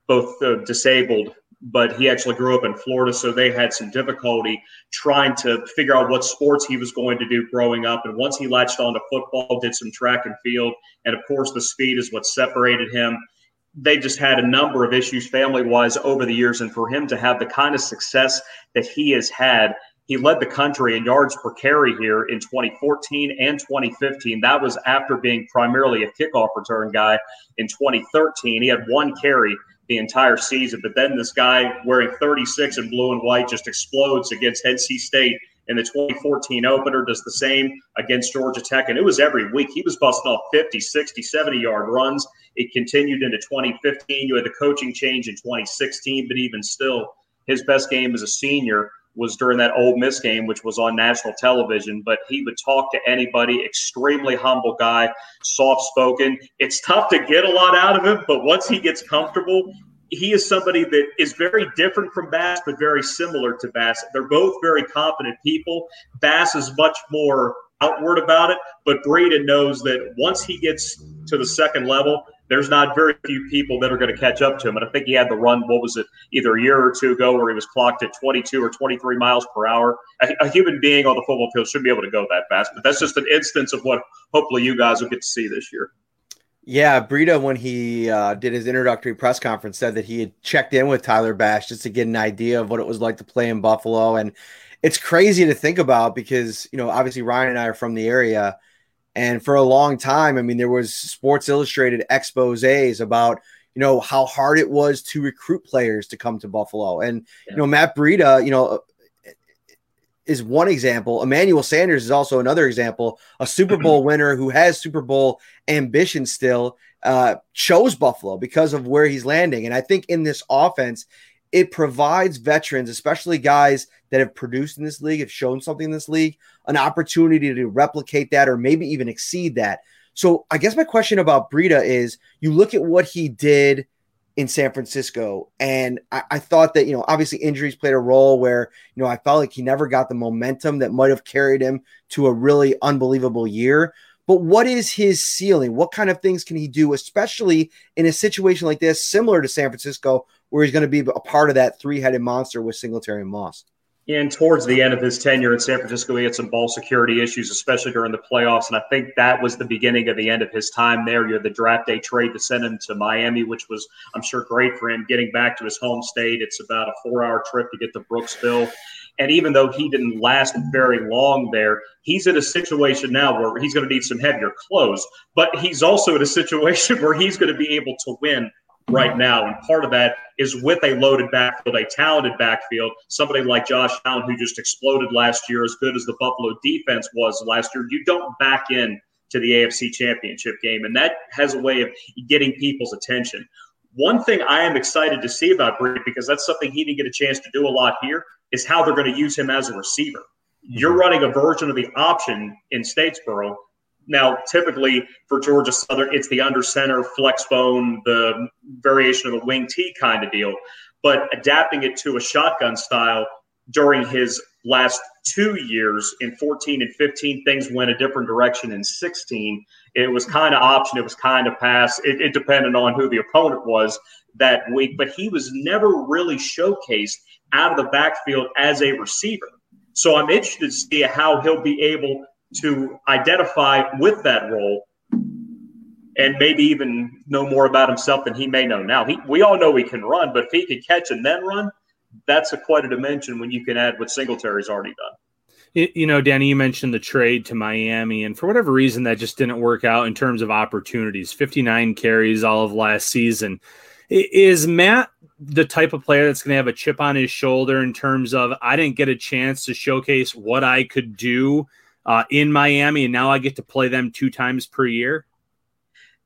both uh, disabled, but he actually grew up in Florida, so they had some difficulty trying to figure out what sports he was going to do growing up. And once he latched onto football, did some track and field, and of course, the speed is what separated him. They just had a number of issues family wise over the years. And for him to have the kind of success that he has had he led the country in yards per carry here in 2014 and 2015. That was after being primarily a kickoff return guy in 2013. He had one carry the entire season, but then this guy wearing 36 in blue and white just explodes against NC State in the 2014 opener, does the same against Georgia Tech. And it was every week. He was busting off 50, 60, 70 yard runs. It continued into 2015. You had the coaching change in 2016, but even still, his best game as a senior was during that Ole Miss game, which was on national television. But he would talk to anybody, extremely humble guy, soft spoken. It's tough to get a lot out of him, but once he gets comfortable, he is somebody that is very different from Bass, but very similar to Bass. They're both very confident people. Bass is much more outward about it, but Breida knows that once he gets to the second level, there's not very few people that are going to catch up to him. And I think he had the run, what was it, either a year or two ago, where he was clocked at 22 or 23 miles per hour. A, a, human being on the football field should be able to go that fast. But that's just an instance of what hopefully you guys will get to see this year. Yeah, Breida, when he uh, did his introductory press conference, said that he had checked in with Tyler Bass just to get an idea of what it was like to play in Buffalo. And it's crazy to think about because, you know, obviously Ryan and I are from the area and for a long time, I mean, there was Sports Illustrated exposés about you know how hard it was to recruit players to come to Buffalo, and yeah. you know Matt Breida, you know, is one example. Emmanuel Sanders is also another example. A Super Bowl winner who has Super Bowl ambition still uh, chose Buffalo because of where he's landing, and I think in this offense, it provides veterans, especially guys that have produced in this league, have shown something in this league, an opportunity to replicate that or maybe even exceed that. So I guess my question about Breida is you look at what he did in San Francisco, and I, I, thought that, you know, obviously injuries played a role where, you know, I felt like he never got the momentum that might have carried him to a really unbelievable year. But what is his ceiling? What kind of things can he do, especially in a situation like this, similar to San Francisco, where he's going to be a part of that three headed monster with Singletary and Moss. And towards the end of his tenure in San Francisco, he had some ball security issues, especially during the playoffs. And I think that was the beginning of the end of his time there. You had the draft day trade to send him to Miami, which was, I'm sure, great for him getting back to his home state. It's about a four hour trip to get to Brooksville. And even though he didn't last very long there, he's in a situation now where he's going to need some heavier clothes. But he's also in a situation where he's going to be able to win right now. And part of that is with a loaded backfield, a talented backfield, somebody like Josh Allen, who just exploded last year, as good as the Buffalo defense was last year. You don't back in to the AFC championship game. And that has a way of getting people's attention. One thing I am excited to see about Breida, because that's something he didn't get a chance to do a lot here, is how they're going to use him as a receiver. You're mm-hmm. running a version of the option in Statesboro now, typically for Georgia Southern, it's the under center, flex bone, the variation of the wing T kind of deal. But adapting it to a shotgun style during his last two years in 14 and 15, things went a different direction in 16. It was kind of option, it was kind of pass. It, it depended on who the opponent was that week, but he was never really showcased out of the backfield as a receiver. So I'm interested to see how he'll be able to identify with that role and maybe even know more about himself than he may know now. He, we all know he can run, but if he could catch and then run, that's a quite a dimension when you can add what Singletary's already done. You know, Danny, you mentioned the trade to Miami, and for whatever reason, that just didn't work out in terms of opportunities. 59 carries all of last season. Is Matt the type of player that's going to have a chip on his shoulder in terms of I didn't get a chance to showcase what I could do uh, in Miami, and now I get to play them two times per year?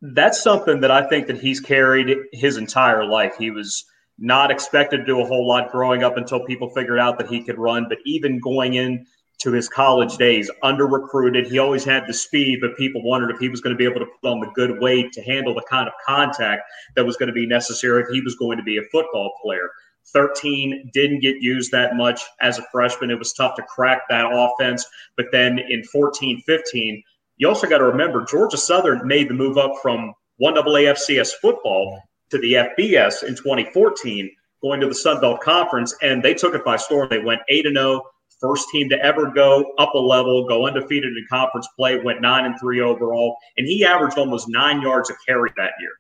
That's something that I think that he's carried his entire life. He was not expected to do a whole lot growing up until people figured out that he could run, but even going in to his college days, under recruited. He always had the speed, but people wondered if he was going to be able to put on the good weight to handle the kind of contact that was going to be necessary if he was going to be a football player. 13 didn't get used that much as a freshman. It was tough to crack that offense. But then in 14, 15, you also got to remember Georgia Southern made the move up from 1AA FCS football to the FBS in 2014, going to the Sun Belt Conference, and they took it by storm. They went 8 0 first team to ever go up a level, go undefeated in conference play, went nine and three overall, and he averaged almost nine yards a carry that year.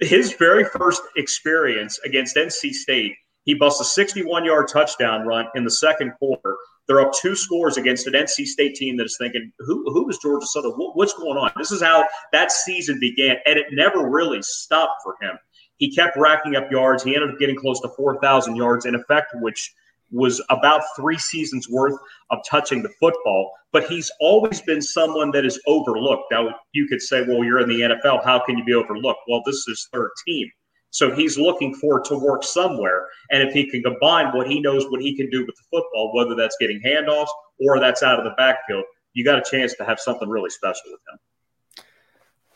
His very first experience against NC State, he busts a 61 yard touchdown run in the second quarter. They're up two scores against an NC State team that is thinking, who, who is Georgia Southern? What's going on? This is how that season began, and it never really stopped for him. He kept racking up yards. He ended up getting close to 4,000 yards in effect, which – was about three seasons worth of touching the football, but he's always been someone that is overlooked. Now, you could say, well, you're in the NFL. How can you be overlooked? Well, this is third team. So he's looking for to work somewhere. And if he can combine what he knows what he can do with the football, whether that's getting handoffs or that's out of the backfield, you got a chance to have something really special with him.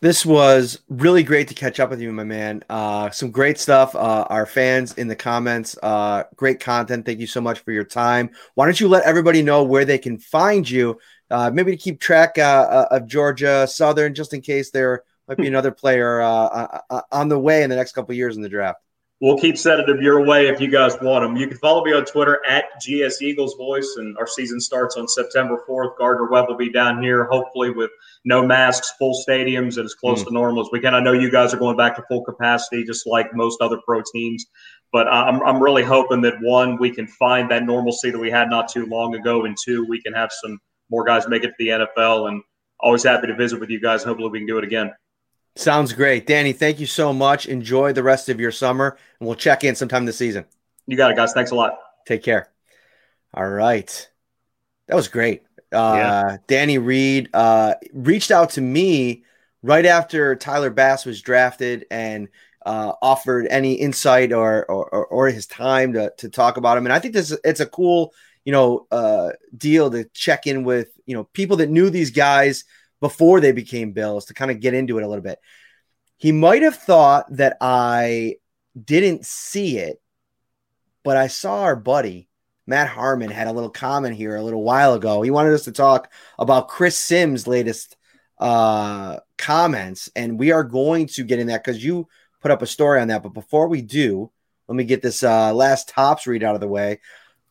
This was really great to catch up with you, my man. Uh, some great stuff. Uh, our fans in the comments, uh, great content. Thank you so much for your time. Why don't you let everybody know where they can find you? Uh, maybe to keep track uh, uh, of Georgia Southern, just in case there might be another player on the way in the next couple years in the draft we'll keep sending them your way if you guys want them. You can follow me on Twitter at GS Eagles Voice, and our season starts on September 4th. Gardner Webb will be down here, hopefully with no masks, full stadiums, and as close mm. to normal as we can. I know you guys are going back to full capacity, just like most other pro teams. But I'm, I'm really hoping that one, we can find that normalcy that we had not too long ago, and two, we can have some more guys make it to the NFL. And always happy to visit with you guys. Hopefully, we can do it again. Sounds great. Danny, thank you so much. Enjoy the rest of your summer, and we'll check in sometime this season. You got it, guys. Thanks a lot. Take care. All right. That was great. Uh, yeah. Danny Reed uh, reached out to me right after Tyler Bass was drafted and uh, offered any insight or, or, or his time to, to talk about him. And I think this it's a cool, you know, uh, deal to check in with, you know, people that knew these guys – before they became Bills to kind of get into it a little bit. He might have thought that I didn't see it, but I saw our buddy Matt Harmon had a little comment here a little while ago. He wanted us to talk about Chris Sims' latest uh, comments, and we are going to get in that because you put up a story on that. But before we do, let me get this uh, last Tops read out of the way.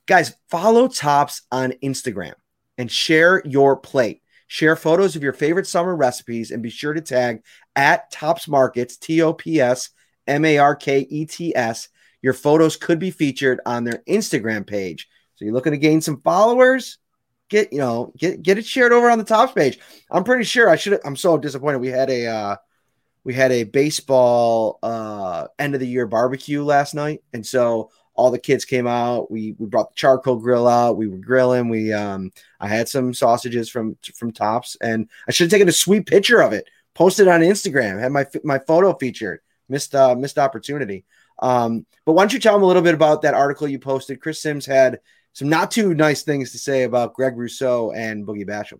Guys, follow Tops on Instagram and share your plate. Share photos of your favorite summer recipes and be sure to tag at Tops Markets, T O P S M A R K E T S. Your photos could be featured on their Instagram page. So you're looking to gain some followers? Get you know get get it shared over on the Tops page. I'm pretty sure I should. I'm so disappointed. We had a uh, we had a baseball uh, end of the year barbecue last night, and so all the kids came out. We we brought the charcoal grill out. We were grilling. We um I had some sausages from from Tops, and I should have taken a sweet picture of it, posted on Instagram, had my my photo featured. Missed uh missed opportunity. Um, but why don't you tell them a little bit about that article you posted? Chris Sims had some not too nice things to say about Greg Rousseau and Boogie Basham.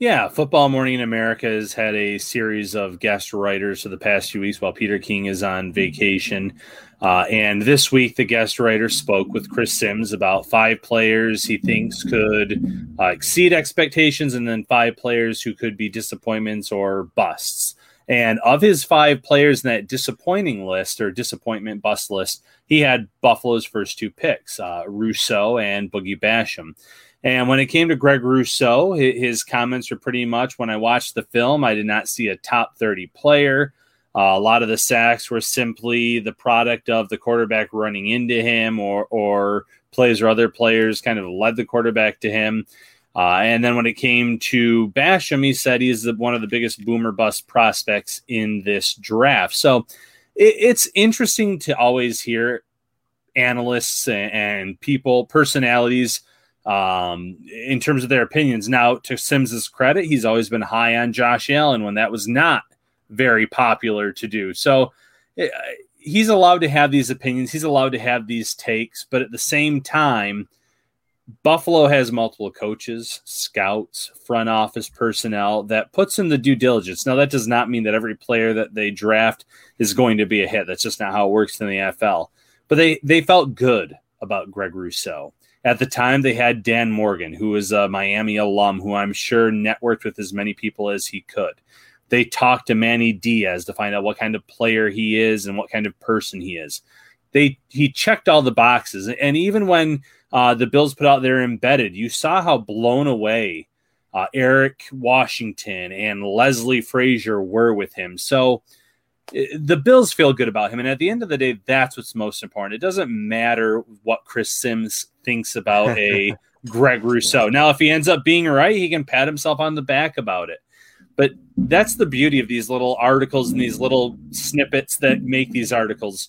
Yeah, Football Morning in America has had a series of guest writers for the past few weeks while Peter King is on vacation. Uh, and this week, the guest writer spoke with Chris Sims about five players he thinks could uh, exceed expectations, and then five players who could be disappointments or busts. And of his five players in that disappointing list or disappointment bust list, he had Buffalo's first two picks, uh, Rousseau and Boogie Basham. And when it came to Greg Rousseau, his comments were pretty much when I watched the film, I did not see a top 30 player. Uh, a lot of the sacks were simply the product of the quarterback running into him or or plays or other players kind of led the quarterback to him. Uh, and then when it came to Basham, he said he's the, one of the biggest boomer bust prospects in this draft. So it, it's interesting to always hear analysts and, and people, personalities, um, in terms of their opinions. Now, to Sims's credit, he's always been high on Josh Allen when that was not very popular to do. So he's allowed to have these opinions, he's allowed to have these takes, but at the same time, Buffalo has multiple coaches, scouts, front office personnel that puts in the due diligence. Now, that does not mean that every player that they draft is going to be a hit. That's just not how it works in the NFL. But they they felt good about Greg Rousseau. At the time, they had Dan Morgan, who was a Miami alum, who I'm sure networked with as many people as he could. They talked to Manny Diaz to find out what kind of player he is and what kind of person he is. They he checked all the boxes, and even when uh, the Bills put out their embedded. You saw how blown away uh, Eric Washington and Leslie Frazier were with him. So the Bills feel good about him. And at the end of the day, that's what's most important. It doesn't matter what Chris Sims thinks about a Greg Rousseau. Now, if he ends up being right, he can pat himself on the back about it. But that's the beauty of these little articles and these little snippets that make these articles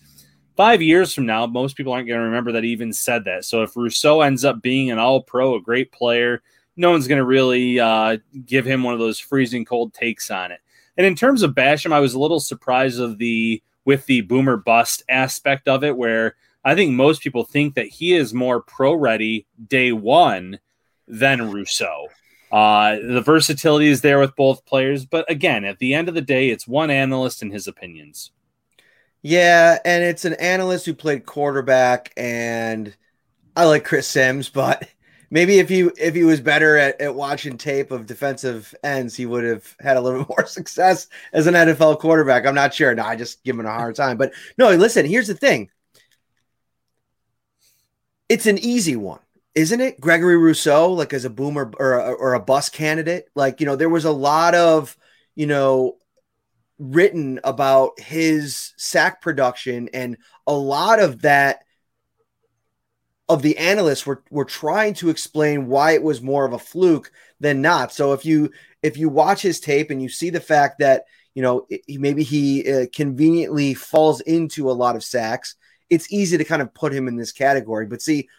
five years from now, most people aren't going to remember that he even said that. So if Rousseau ends up being an all pro, a great player, no one's going to really uh, give him one of those freezing cold takes on it. And in terms of Basham, I was a little surprised of the with the boomer bust aspect of it, where I think most people think that he is more pro ready day one than Rousseau. Uh, the versatility is there with both players, but again, at the end of the day, it's one analyst and his opinions. Yeah, and it's an analyst who played quarterback, and I like Chris Sims, but maybe if he if he was better at, at watching tape of defensive ends, he would have had a little bit more success as an NFL quarterback. I'm not sure. No, I just give him a hard time. But no, listen, here's the thing. It's an easy one, isn't it? Gregory Rousseau, like as a boomer or a, or a bus candidate. Like, you know, there was a lot of, you know, written about his sack production and a lot of that of the analysts were were trying to explain why it was more of a fluke than not. So if you if you watch his tape and you see the fact that you know maybe he uh, conveniently falls into a lot of sacks, it's easy to kind of put him in this category. But see,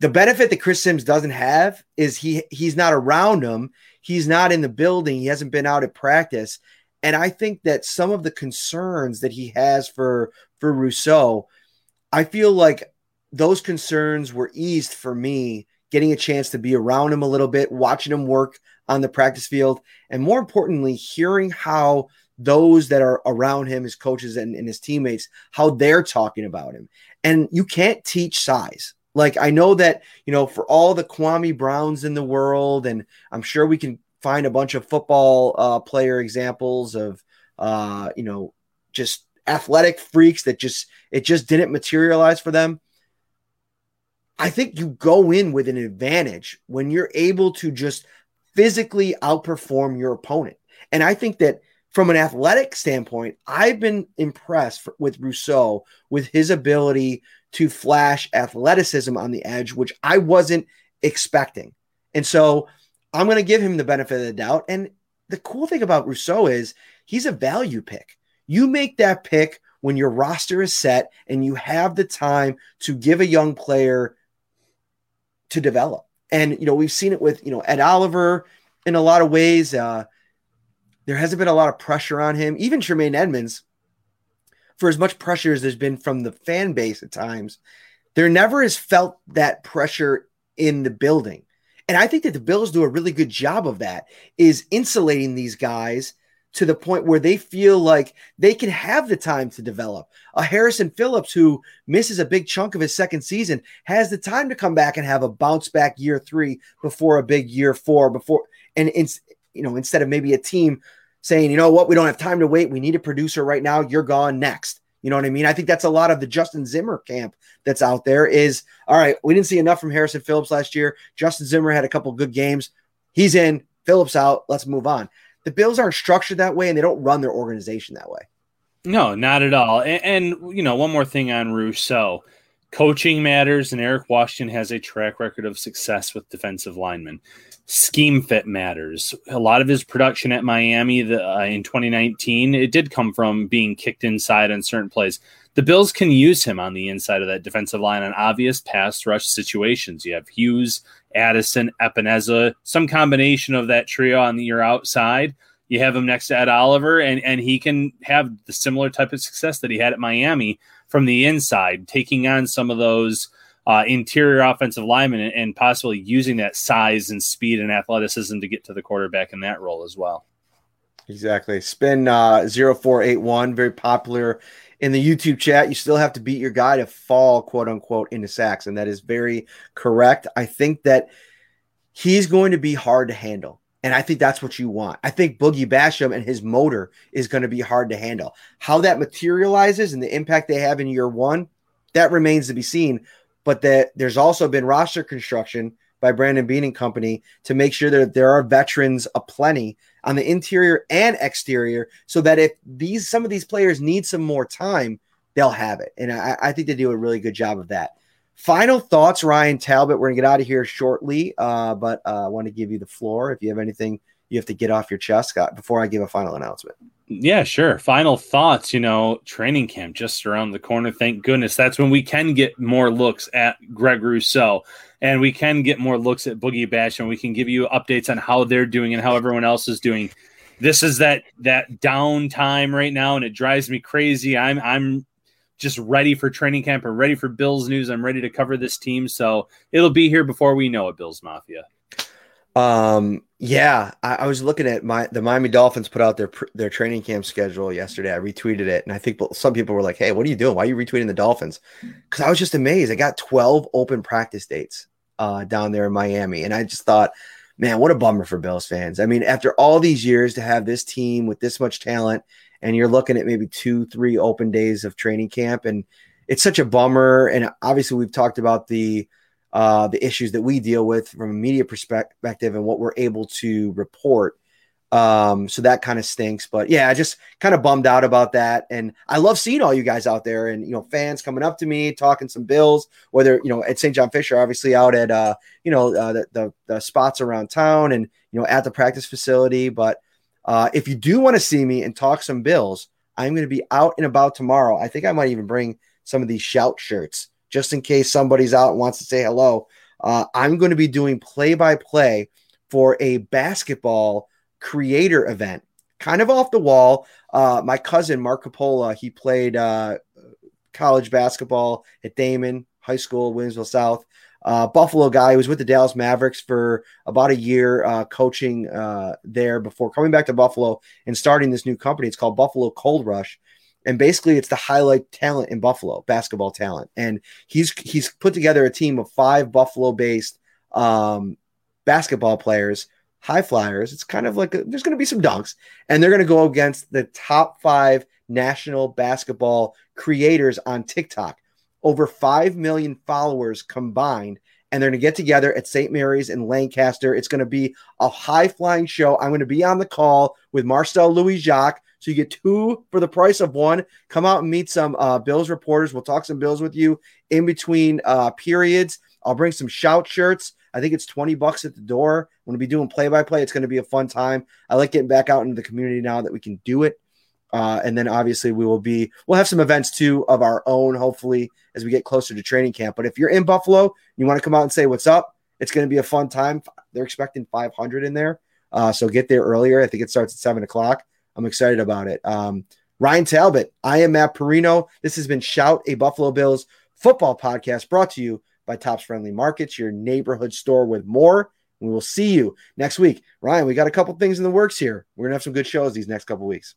the benefit that Chris Sims doesn't have is he he's not around him. He's not in the building. He hasn't been out at practice. And I think that some of the concerns that he has for for Rousseau, I feel like those concerns were eased for me getting a chance to be around him a little bit, watching him work on the practice field, and more importantly, hearing how those that are around him, his coaches and, and his teammates, how they're talking about him. And you can't teach size. Like I know that, you know, for all the Kwame Browns in the world, and I'm sure we can find a bunch of football uh, player examples of uh, you know just athletic freaks that just it just didn't materialize for them. I think you go in with an advantage when you're able to just physically outperform your opponent. And I think that from an athletic standpoint, I've been impressed with Rousseau with his ability to flash athleticism on the edge, which I wasn't expecting. And so I'm going to give him the benefit of the doubt. And the cool thing about Rousseau is he's a value pick. You make that pick when your roster is set and you have the time to give a young player to develop. And, you know, we've seen it with, you know, Ed Oliver in a lot of ways. Uh, there hasn't been a lot of pressure on him. Even Tremaine Edmunds. for as much pressure as there's been from the fan base at times, there never has felt that pressure in the building. And I think that the Bills do a really good job of that is insulating these guys to the point where they feel like they can have the time to develop. A Harrison Phillips who misses a big chunk of his second season has the time to come back and have a bounce back year 3 before a big year 4 before and it's you know instead of maybe a team saying, "You know what, we don't have time to wait. We need a producer right now. You're gone next." You know what I mean? I think that's a lot of the Justin Zimmer camp that's out there is all right, we didn't see enough from Harrison Phillips last year. Justin Zimmer had a couple good games. He's in, Phillips out. Let's move on. The Bills aren't structured that way and they don't run their organization that way. No, not at all. And, and, you know, one more thing on Rousseau. Coaching matters, and Eric Washington has a track record of success with defensive linemen. Scheme fit matters. A lot of his production at Miami the, uh, in 2019, it did come from being kicked inside on certain plays. The Bills can use him on the inside of that defensive line on obvious pass rush situations. You have Hughes, Addison, Epenesa, some combination of that trio on your outside you have him next to Ed Oliver, and and he can have the similar type of success that he had at Miami from the inside, taking on some of those uh, interior offensive linemen and, and, possibly using that size and speed and athleticism to get to the quarterback in that role as well. Exactly. Spin uh, 0481, very popular in the YouTube chat. You still have to beat your guy to fall, quote unquote, into sacks. And that is very correct. I think that he's going to be hard to handle. And I think that's what you want. I think Boogie Basham and his motor is going to be hard to handle. How that materializes and the impact they have in year one, that remains to be seen. But that there's also been roster construction by Brandon Beane and company to make sure that there are veterans aplenty on the interior and exterior, so that if these some of these players need some more time, they'll have it. And I, I think they do a really good job of that. Final thoughts, Ryan Talbot. We're gonna get out of here shortly, uh, but uh, I want to give you the floor. If you have anything you have to get off your chest, Scott, before I give a final announcement. Yeah, sure. Final thoughts. You know, training camp just around the corner. Thank goodness. That's when we can get more looks at Greg Rousseau and we can get more looks at Boogie Bash and we can give you updates on how they're doing and how everyone else is doing. This is that that downtime right now, and it drives me crazy. I'm I'm just ready for training camp or ready for Bills news. I'm ready to cover this team. So it'll be here before we know it, Bills Mafia. Um, yeah, I, I, was looking at my the Miami Dolphins put out their their training camp schedule yesterday. I retweeted it, and I think some people were like, "Hey, what are you doing? Why are you retweeting the Dolphins?" Because I was just amazed. I got 12 open practice dates uh, down there in Miami, and I just thought, man, what a bummer for Bills fans. I mean, after all these years to have this team with this much talent and you're looking at maybe two, three open days of training camp, and it's such a bummer. And obviously, we've talked about the uh, the issues that we deal with from a media perspective and what we're able to report. Um, so that kind of stinks. But yeah, I just kind of bummed out about that. And I love seeing all you guys out there and you know, fans coming up to me, talking some bills, whether you know at St. John Fisher, obviously out at uh, you know, uh, the, the the spots around town and you know at the practice facility. But uh, if you do want to see me and talk some Bills, I'm going to be out and about tomorrow. I think I might even bring some of these shout shirts just in case somebody's out and wants to say hello. Uh, I'm going to be doing play by play for a basketball creator event, kind of off the wall. Uh, my cousin Mark Capola, he played uh, college basketball at Daemen High School, Williamsville South uh, Buffalo guy who was with the Dallas Mavericks for about a year, uh, coaching uh, there before coming back to Buffalo and starting this new company. It's called Buffalo Cold Rush, and basically it's to highlight talent in Buffalo, basketball talent. And he's he's put together a team of five Buffalo-based um, basketball players, high flyers. It's kind of like a, there's going to be some dunks, and they're going to go against the top five national basketball creators on TikTok over 5 million followers combined. And they're going to get together at St. Mary's in Lancaster. It's going to be a high flying show. I'm going to be on the call with Marcel Louis Jacques. So you get two for the price of one. Come out and meet some uh, Bills reporters. We'll talk some Bills with you in between uh, periods. I'll bring some shout shirts. I think it's 20 bucks at the door. I'm going to be doing play by play. It's going to be a fun time. I like getting back out into the community now that we can do it. Uh, and then obviously we will be we'll have some events too of our own hopefully as we get closer to training camp but if you're in buffalo you want to come out and say what's up it's going to be a fun time they're expecting 500 in there uh, so get there earlier i think it starts at 7 o'clock i'm excited about it. Um, ryan talbot i am matt parrino this has been shout a buffalo bills football podcast brought to you by tops friendly markets your neighborhood store with more. We will see you next week. Ryan we got a couple things in the works here. We're gonna have some good shows these next couple weeks